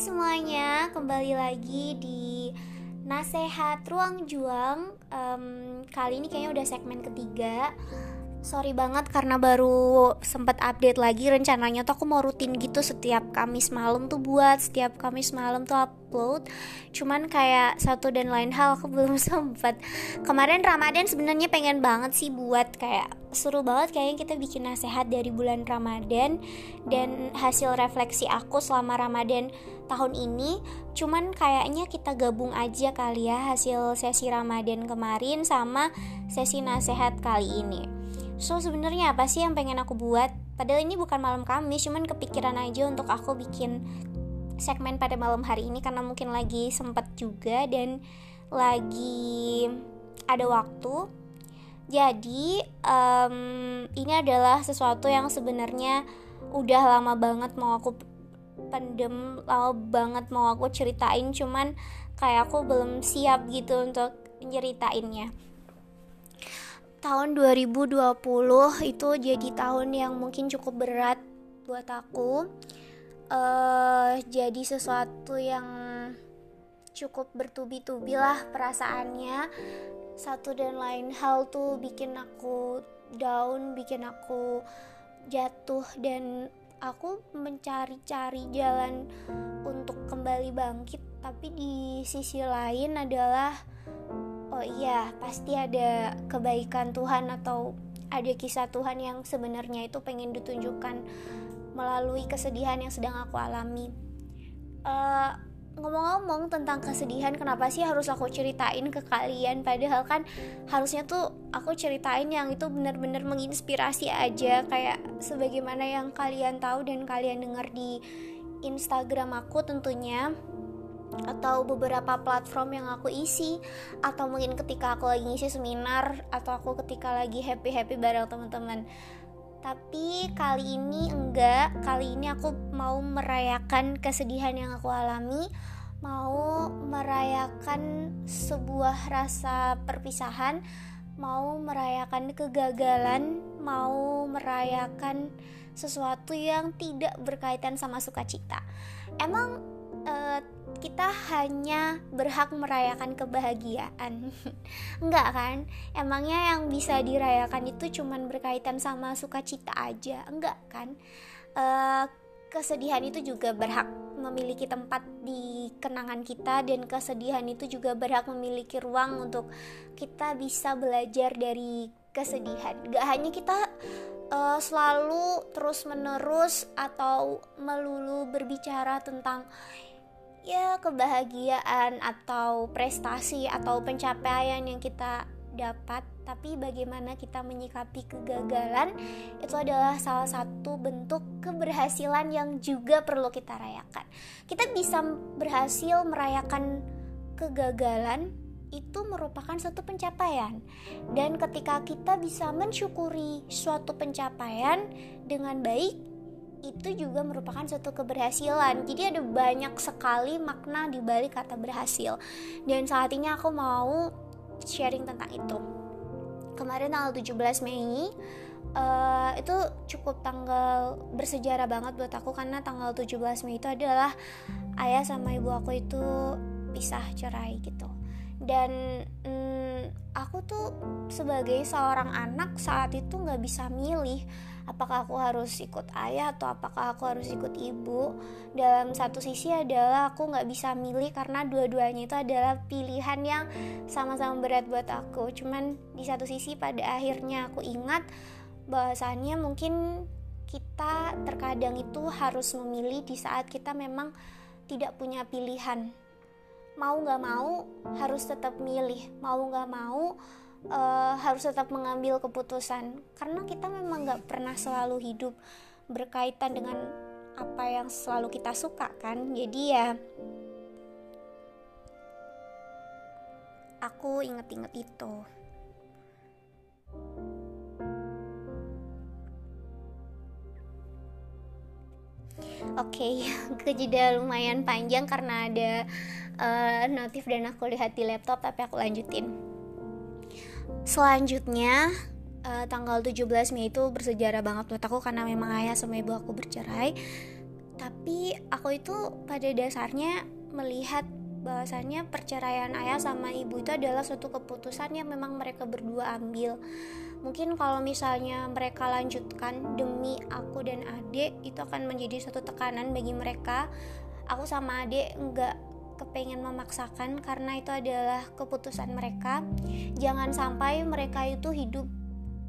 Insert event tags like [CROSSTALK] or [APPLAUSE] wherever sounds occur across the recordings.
semuanya, kembali lagi di Nasehat Ruang Juang. Um, Kali ini kayaknya udah segmen ketiga. Sorry banget karena baru sempat update lagi. Rencananya tuh aku mau rutin gitu setiap Kamis malam tuh buat setiap Kamis malam tuh upload. Cuman kayak satu dan lain hal aku belum [LAUGHS] sempat kemarin Ramadan sebenarnya pengen banget sih buat kayak seru banget kayaknya kita bikin nasihat dari bulan Ramadan dan hasil refleksi aku selama Ramadan tahun ini cuman kayaknya kita gabung aja kali ya hasil sesi Ramadan kemarin sama sesi nasihat kali ini So sebenarnya apa sih yang pengen aku buat? Padahal ini bukan malam Kamis, cuman kepikiran aja untuk aku bikin segmen pada malam hari ini karena mungkin lagi sempet juga dan lagi ada waktu. Jadi um, ini adalah sesuatu yang sebenarnya udah lama banget mau aku pendem, lama banget mau aku ceritain, cuman kayak aku belum siap gitu untuk nyeritainnya. Tahun 2020 itu jadi tahun yang mungkin cukup berat buat aku. Uh, jadi sesuatu yang cukup bertubi-tubi lah perasaannya satu dan lain hal tuh bikin aku down bikin aku jatuh dan aku mencari-cari jalan untuk kembali bangkit. Tapi di sisi lain adalah oh iya pasti ada kebaikan Tuhan atau ada kisah Tuhan yang sebenarnya itu pengen ditunjukkan melalui kesedihan yang sedang aku alami. Uh, ngomong-ngomong tentang kesedihan kenapa sih harus aku ceritain ke kalian? Padahal kan harusnya tuh aku ceritain yang itu benar-benar menginspirasi aja. Kayak sebagaimana yang kalian tahu dan kalian dengar di Instagram aku tentunya atau beberapa platform yang aku isi atau mungkin ketika aku lagi ngisi seminar atau aku ketika lagi happy happy bareng teman-teman. Tapi kali ini enggak. Kali ini aku mau merayakan kesedihan yang aku alami mau merayakan sebuah rasa perpisahan mau merayakan kegagalan mau merayakan sesuatu yang tidak berkaitan sama sukacita. Emang uh, kita hanya berhak merayakan kebahagiaan? [LAUGHS] Enggak kan? Emangnya yang bisa dirayakan itu cuman berkaitan sama sukacita aja? Enggak kan? Uh, kesedihan itu juga berhak memiliki tempat di kenangan kita dan kesedihan itu juga berhak memiliki ruang untuk kita bisa belajar dari kesedihan. Gak hanya kita uh, selalu terus menerus atau melulu berbicara tentang ya kebahagiaan atau prestasi atau pencapaian yang kita dapat tapi bagaimana kita menyikapi kegagalan itu adalah salah satu bentuk keberhasilan yang juga perlu kita rayakan kita bisa berhasil merayakan kegagalan itu merupakan suatu pencapaian dan ketika kita bisa mensyukuri suatu pencapaian dengan baik itu juga merupakan suatu keberhasilan. Jadi ada banyak sekali makna di balik kata berhasil. Dan saat ini aku mau sharing tentang itu. Kemarin tanggal 17 Mei uh, itu cukup tanggal bersejarah banget buat aku karena tanggal 17 Mei itu adalah ayah sama ibu aku itu pisah cerai gitu. Dan mm, aku tuh sebagai seorang anak saat itu nggak bisa milih apakah aku harus ikut ayah atau apakah aku harus ikut ibu. Dalam satu sisi adalah aku nggak bisa milih karena dua-duanya itu adalah pilihan yang sama-sama berat buat aku. Cuman di satu sisi pada akhirnya aku ingat bahwasannya mungkin kita terkadang itu harus memilih di saat kita memang tidak punya pilihan mau nggak mau harus tetap milih. Mau nggak mau uh, harus tetap mengambil keputusan. Karena kita memang nggak pernah selalu hidup berkaitan dengan apa yang selalu kita suka kan? Jadi ya aku inget-inget itu Oke, [LAUGHS] okay, kejeda lumayan panjang karena ada uh, notif dan aku lihat di laptop tapi aku lanjutin. Selanjutnya uh, tanggal 17 Mei itu bersejarah banget buat aku karena memang ayah sama ibu aku bercerai. tapi aku itu pada dasarnya melihat bahwasannya perceraian ayah sama ibu itu adalah suatu keputusan yang memang mereka berdua ambil. Mungkin kalau misalnya mereka lanjutkan demi aku dan adik itu akan menjadi suatu tekanan bagi mereka. Aku sama adik nggak kepengen memaksakan karena itu adalah keputusan mereka. Jangan sampai mereka itu hidup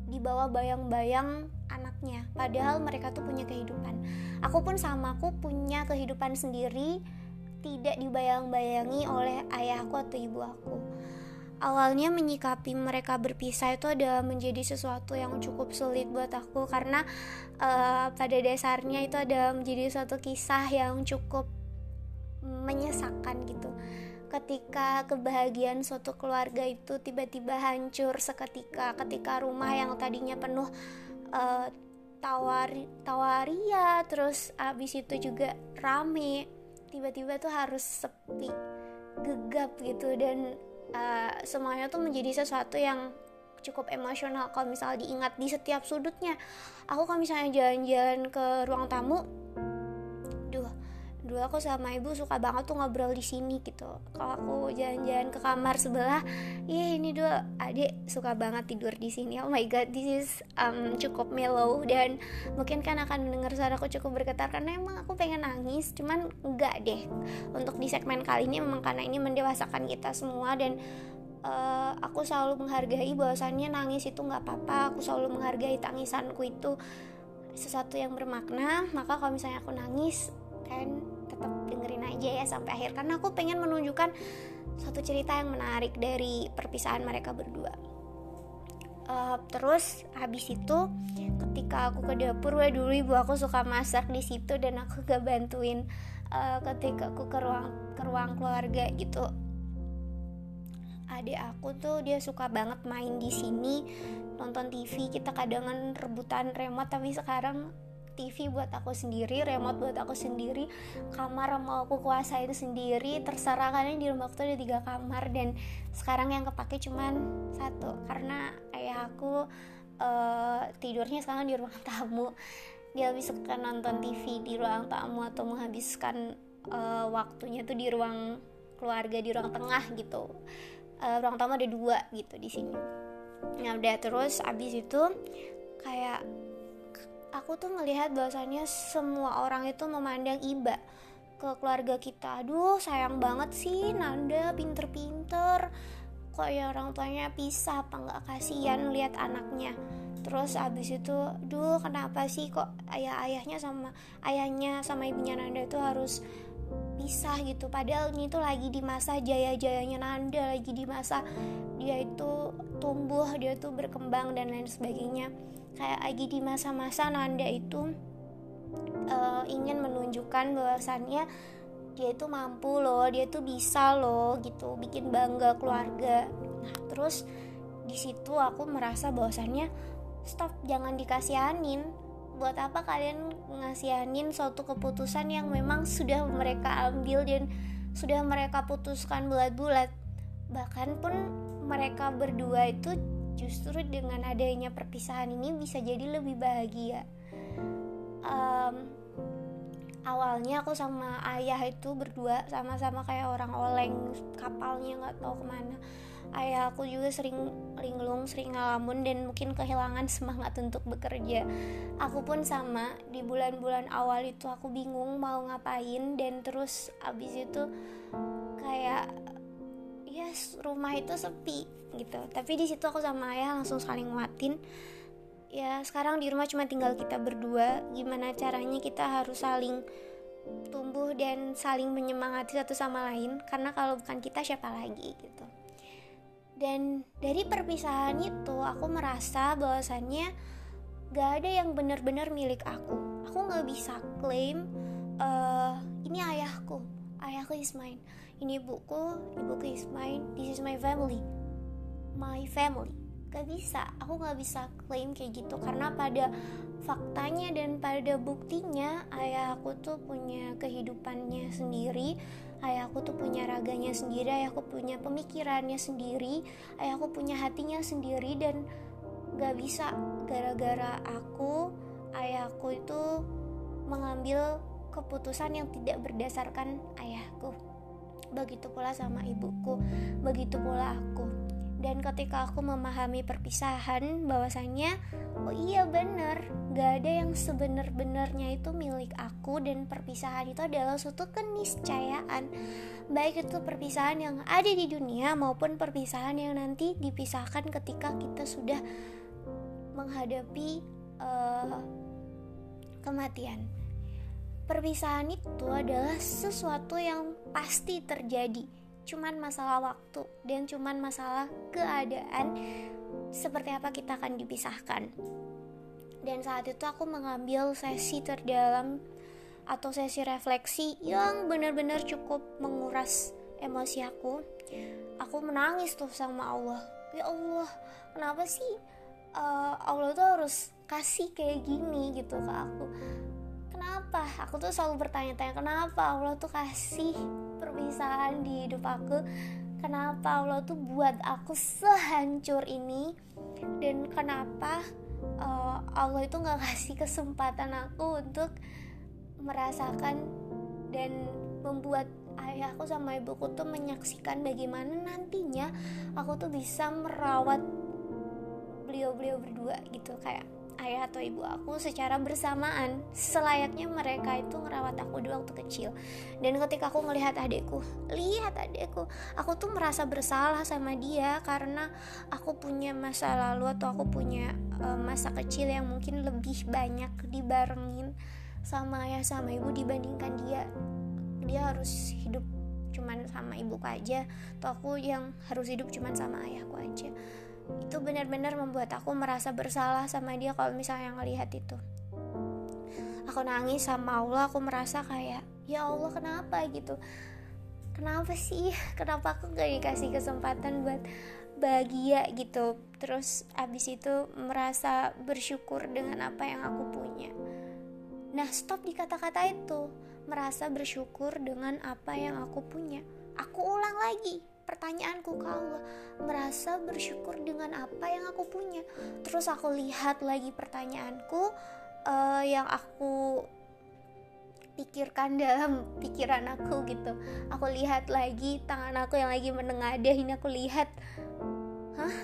di bawah bayang-bayang anaknya padahal mereka tuh punya kehidupan. Aku pun sama aku punya kehidupan sendiri tidak dibayang-bayangi oleh ayahku atau ibu aku. Awalnya menyikapi mereka berpisah itu adalah menjadi sesuatu yang cukup sulit buat aku karena uh, pada dasarnya itu ada menjadi suatu kisah yang cukup menyesakan gitu. Ketika kebahagiaan suatu keluarga itu tiba-tiba hancur seketika ketika rumah yang tadinya penuh uh, tawari tawaria terus abis itu juga rame tiba-tiba tuh harus sepi gegap gitu. Dan uh, semuanya tuh menjadi sesuatu yang cukup emosional kalau misalnya diingat di setiap sudutnya. Aku kalau misalnya jalan-jalan ke ruang tamu dulu aku sama ibu suka banget tuh ngobrol di sini gitu. Kalau aku jalan-jalan ke kamar sebelah iya ini dua adik suka banget tidur di sini. Oh my god this is um, cukup mellow dan mungkin kan akan mendengar suaraku cukup bergetar karena emang aku pengen nangis cuman enggak deh. Untuk di segmen kali ini memang karena ini mendewasakan kita semua dan uh, aku selalu menghargai bahwasannya nangis itu nggak apa-apa. Aku selalu menghargai tangisanku itu sesuatu yang bermakna. Maka kalau misalnya aku nangis kan tetap dengerin aja ya sampai akhir. Karena aku pengen menunjukkan satu cerita yang menarik dari perpisahan mereka berdua. Uh, terus habis itu ketika aku ke dapur wah dulu ibu aku suka masak di situ dan aku gak bantuin uh, ketika aku ke ruang ke ruang keluarga gitu. Adik aku tuh dia suka banget main di sini nonton TV kita kadang rebutan remote tapi sekarang TV buat aku sendiri, remote buat aku sendiri, kamar mau aku kuasain sendiri, terserah karena di rumah aku tuh ada tiga kamar dan sekarang yang kepake cuman satu karena ayah aku uh, tidurnya sekarang di ruang tamu. Dia bisa kan nonton TV di ruang tamu atau menghabiskan uh, waktunya tuh di ruang keluarga di ruang tengah gitu. Uh, ruang tamu ada dua gitu di sini. Nah udah terus abis itu kayak aku tuh ngelihat bahwasannya semua orang itu memandang iba ke keluarga kita. Aduh sayang banget sih Nanda pinter-pinter. Kok ya orang tuanya pisah apa nggak kasihan lihat anaknya? Terus abis itu duh kenapa sih kok ayah-ayahnya sama ayahnya sama ibunya Nanda itu harus pisah gitu? Padahal ini tuh lagi di masa jaya-jayanya Nanda lagi di masa dia itu tumbuh dia tuh berkembang dan lain sebagainya kayak lagi di masa-masa Nanda itu uh, ingin menunjukkan bahwasannya dia itu mampu loh, dia itu bisa loh gitu, bikin bangga keluarga. Nah, terus di situ aku merasa bahwasannya stop jangan dikasihanin. Buat apa kalian ngasihanin suatu keputusan yang memang sudah mereka ambil dan sudah mereka putuskan bulat-bulat. Bahkan pun mereka berdua itu justru dengan adanya perpisahan ini bisa jadi lebih bahagia. Um, awalnya aku sama ayah itu berdua sama-sama kayak orang oleng kapalnya nggak tahu ke mana. Ayah aku juga sering linglung sering ngalamun dan mungkin kehilangan semangat untuk bekerja. Aku pun sama di bulan-bulan awal itu aku bingung mau ngapain dan terus abis itu kayak yes rumah itu sepi gitu. Tapi di situ aku sama ayah langsung saling nguatin. Ya sekarang di rumah cuma tinggal kita berdua. Gimana caranya kita harus saling tumbuh dan saling menyemangati satu sama lain? Karena kalau bukan kita siapa lagi? Gitu. Dan dari perpisahan itu aku merasa bahwasannya gak ada yang benar-benar milik aku. Aku nggak bisa klaim uh, ini ayahku ayahku is mine ini ibuku ibuku is mine this is my family. My family. Gak bisa aku gak bisa klaim kayak gitu karena pada faktanya dan pada buktinya ayahku tuh punya kehidupannya sendiri ayahku tuh punya raganya sendiri ayahku punya pemikirannya sendiri ayahku punya hatinya sendiri dan gak bisa. Gara-gara aku ayahku itu mengambil keputusan yang tidak berdasarkan ayahku begitu pula sama ibuku begitu pula aku. Dan ketika aku memahami perpisahan bahwasanya oh iya bener gak ada yang sebenar-benarnya itu milik aku. Dan perpisahan itu adalah suatu keniscayaan baik itu perpisahan yang ada di dunia maupun perpisahan yang nanti dipisahkan ketika kita sudah menghadapi uh, kematian. Perpisahan itu adalah sesuatu yang pasti terjadi. Cuman masalah waktu dan cuman masalah keadaan seperti apa kita akan dipisahkan. Dan saat itu aku mengambil sesi terdalam atau sesi refleksi yang benar-benar cukup menguras emosi aku. Aku menangis tuh sama Allah. Ya Allah kenapa sih uh, Allah tuh harus kasih kayak gini gitu ke aku kenapa? Aku tuh selalu bertanya-tanya kenapa Allah tuh kasih perpisahan di hidup aku? Kenapa Allah tuh buat aku sehancur ini? Dan kenapa uh, Allah itu nggak [LAUGHS] kasih kesempatan aku untuk merasakan dan membuat ayahku sama ibuku tuh menyaksikan bagaimana nantinya aku tuh bisa merawat beliau-beliau berdua gitu kayak ayah atau ibu aku secara bersamaan. Selayaknya mereka itu ngerawat aku di waktu kecil. Dan ketika aku melihat adekku lihat adekku aku tuh merasa bersalah sama dia karena aku punya masa lalu atau aku punya uh, masa kecil yang mungkin lebih banyak dibarengin sama ayah sama ibu dibandingkan dia. Dia harus hidup cuman sama ibuku aja atau aku yang harus hidup cuman sama ayahku aja itu benar-benar membuat aku merasa bersalah sama dia kalau misalnya ngelihat itu. Aku nangis sama Allah aku merasa kayak ya Allah kenapa? gitu. Kenapa sih? Kenapa aku gak dikasih kesempatan buat bahagia? gitu. Terus abis itu merasa bersyukur dengan apa yang aku punya. Nah stop di kata-kata itu. Merasa bersyukur dengan apa yang aku punya. Aku ulang lagi pertanyaanku ke Allah. Merasa bersyukur dengan apa yang aku punya. Terus aku lihat lagi pertanyaanku uh, yang aku pikirkan dalam pikiran aku gitu. Aku lihat lagi tangan aku yang lagi menengadah ini aku lihat hah?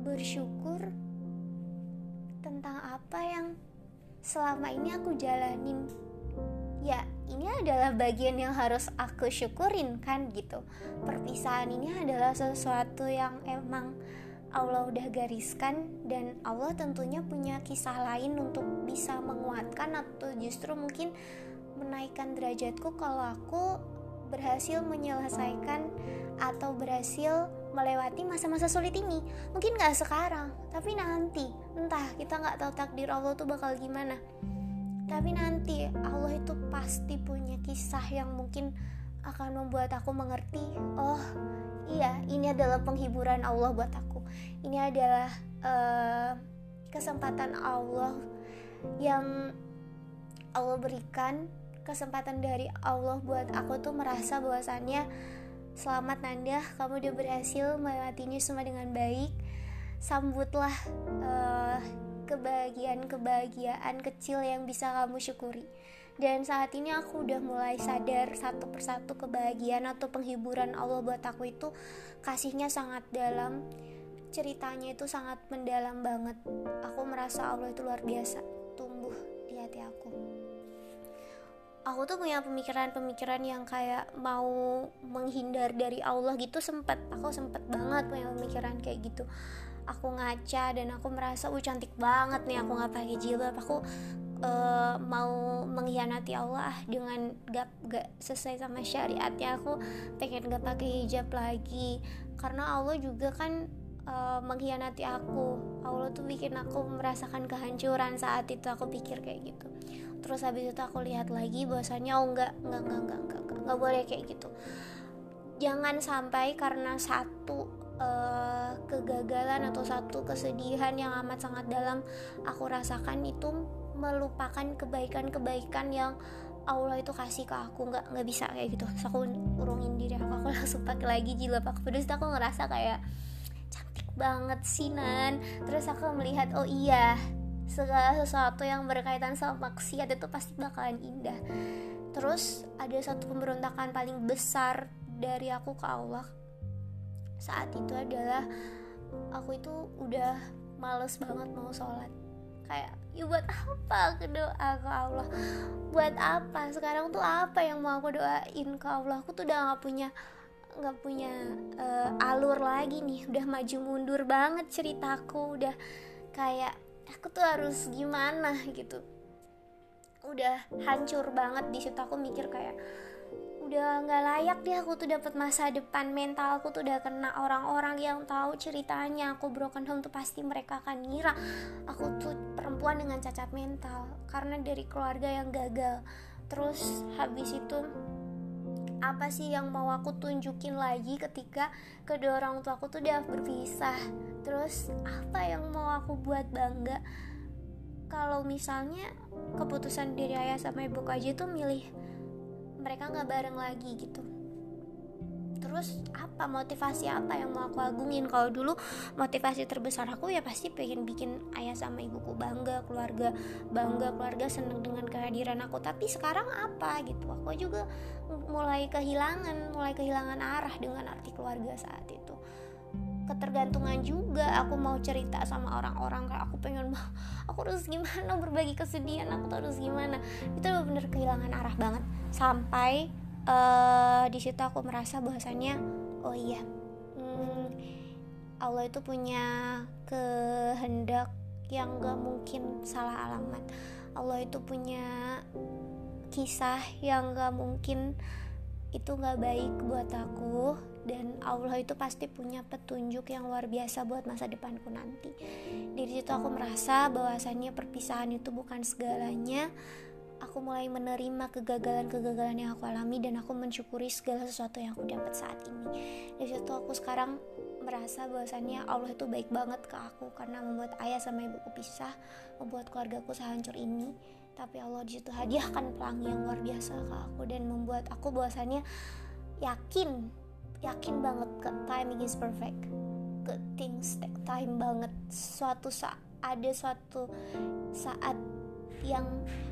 Bersyukur tentang apa yang selama ini aku jalanin ya ini adalah bagian yang harus aku syukurin kan gitu. Perpisahan ini adalah sesuatu yang emang Allah udah gariskan dan Allah tentunya punya kisah lain untuk bisa menguatkan atau justru mungkin menaikkan derajatku kalau aku berhasil menyelesaikan atau berhasil melewati masa-masa sulit ini. Mungkin gak sekarang tapi nanti. Entah kita nggak tahu takdir Allah tuh bakal gimana tapi nanti Allah itu pasti punya kisah yang mungkin akan membuat aku mengerti oh iya ini adalah penghiburan Allah buat aku. Ini adalah uh, kesempatan Allah yang Allah berikan kesempatan dari Allah buat aku tuh merasa bahwasannya selamat Nanda. Kamu udah berhasil melewatinya semua dengan baik sambutlah uh, kebahagiaan-kebahagiaan kecil yang bisa kamu syukuri. Dan saat ini aku udah mulai sadar satu persatu kebahagiaan atau penghiburan Allah buat aku itu kasihnya sangat dalam, ceritanya itu sangat mendalam banget. Aku merasa Allah itu luar biasa tumbuh di hati aku. Aku tuh punya pemikiran-pemikiran yang kayak mau menghindar dari Allah gitu sempat aku sempat banget punya pemikiran kayak gitu aku ngaca dan aku merasa uh cantik banget nih aku nggak pakai jilbab aku uh, mau mengkhianati Allah dengan gak gak sesuai sama syariatnya. Aku pengen gak pakai hijab lagi. Karena Allah juga kan uh, mengkhianati aku. Allah tuh bikin aku merasakan kehancuran saat itu aku pikir kayak gitu. Terus habis itu aku lihat lagi bahwasanya oh enggak enggak enggak enggak enggak, enggak boleh kayak gitu. Jangan sampai karena satu uh, kegagalan atau satu kesedihan yang amat sangat dalam aku rasakan itu melupakan kebaikan-kebaikan yang Allah itu kasih ke aku. Nggak nggak bisa kayak gitu. Terus aku urungin diri aku aku [LAUGHS] langsung pakai lagi jilbab aku. Terus aku ngerasa kayak cantik banget sih Nan. Terus aku melihat oh iya segala sesuatu yang berkaitan sama maksiat itu pasti bakalan indah. Terus ada satu pemberontakan paling besar dari aku ke Allah saat itu adalah aku itu udah males banget mau sholat. Kayak ya buat apa aku doa ke Allah? Buat apa? Sekarang tuh apa yang mau aku doain ke Allah? Aku tuh udah gak punya nggak punya uh, alur lagi nih. Udah maju mundur banget ceritaku. Udah kayak aku tuh harus gimana? Gitu. Udah hancur banget di situ. Aku mikir kayak udah nggak layak deh aku tuh dapat masa depan mental aku tuh udah kena orang-orang yang tahu ceritanya. Aku broken home tuh pasti mereka akan ngira aku tuh perempuan dengan cacat mental karena dari keluarga yang gagal. Terus habis itu apa sih yang mau aku tunjukin lagi ketika kedua orang tua aku tuh udah berpisah? Terus apa yang mau aku buat bangga? Kalau misalnya keputusan dari ayah sama ibu aja tuh milih mereka nggak bareng lagi gitu. Terus apa motivasi apa yang mau aku agungin? Kalau dulu motivasi terbesar aku ya pasti pengen bikin ayah sama ibuku bangga keluarga bangga keluarga seneng dengan kehadiran aku. Tapi sekarang apa gitu? Aku juga mulai kehilangan mulai kehilangan arah dengan arti keluarga saat itu. Ketergantungan juga aku mau cerita sama orang-orang kayak aku pengen [LAUGHS] aku harus gimana berbagi kesedihan aku harus gimana? Itu bener-bener kehilangan arah banget sampai uh, di situ aku merasa bahwasannya oh iya hmm, Allah itu punya kehendak yang gak mungkin salah alamat. Allah itu punya kisah yang gak mungkin itu gak baik buat aku. Dan Allah itu pasti punya petunjuk yang luar biasa buat masa depanku nanti. Dari situ aku merasa bahwasannya perpisahan itu bukan segalanya, aku mulai menerima kegagalan-kegagalan yang aku alami dan aku mensyukuri segala sesuatu yang aku dapat saat ini. Dari situ aku sekarang merasa bahwasannya Allah itu baik banget ke aku karena membuat ayah sama ibuku pisah, membuat keluargaku sehancur ini. Tapi Allah di situ hadiahkan pelangi yang luar biasa ke aku dan membuat aku bahwasannya yakin, yakin banget ke timing is perfect. Good things take time banget. Suatu saat ada suatu saat yang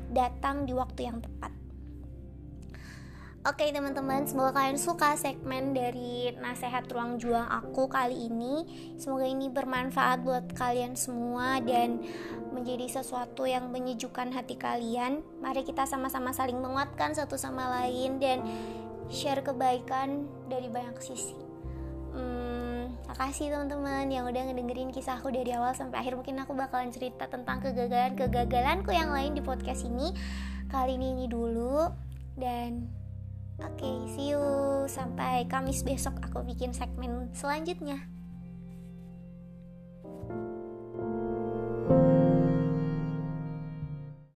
datang di waktu yang tepat. Oke teman-teman, semoga kalian suka segmen dari nasihat ruang juang aku kali ini. Semoga ini bermanfaat buat kalian semua dan menjadi sesuatu yang menyejukkan hati kalian. Mari kita sama-sama saling menguatkan satu sama lain dan share kebaikan dari banyak sisi. Makasih teman-teman yang udah ngedengerin kisahku dari awal sampai akhir. Mungkin aku bakalan cerita tentang kegagalan-kegagalanku yang lain di podcast ini. Kali ini ini dulu dan oke, okay, see you sampai Kamis besok aku bikin segmen selanjutnya.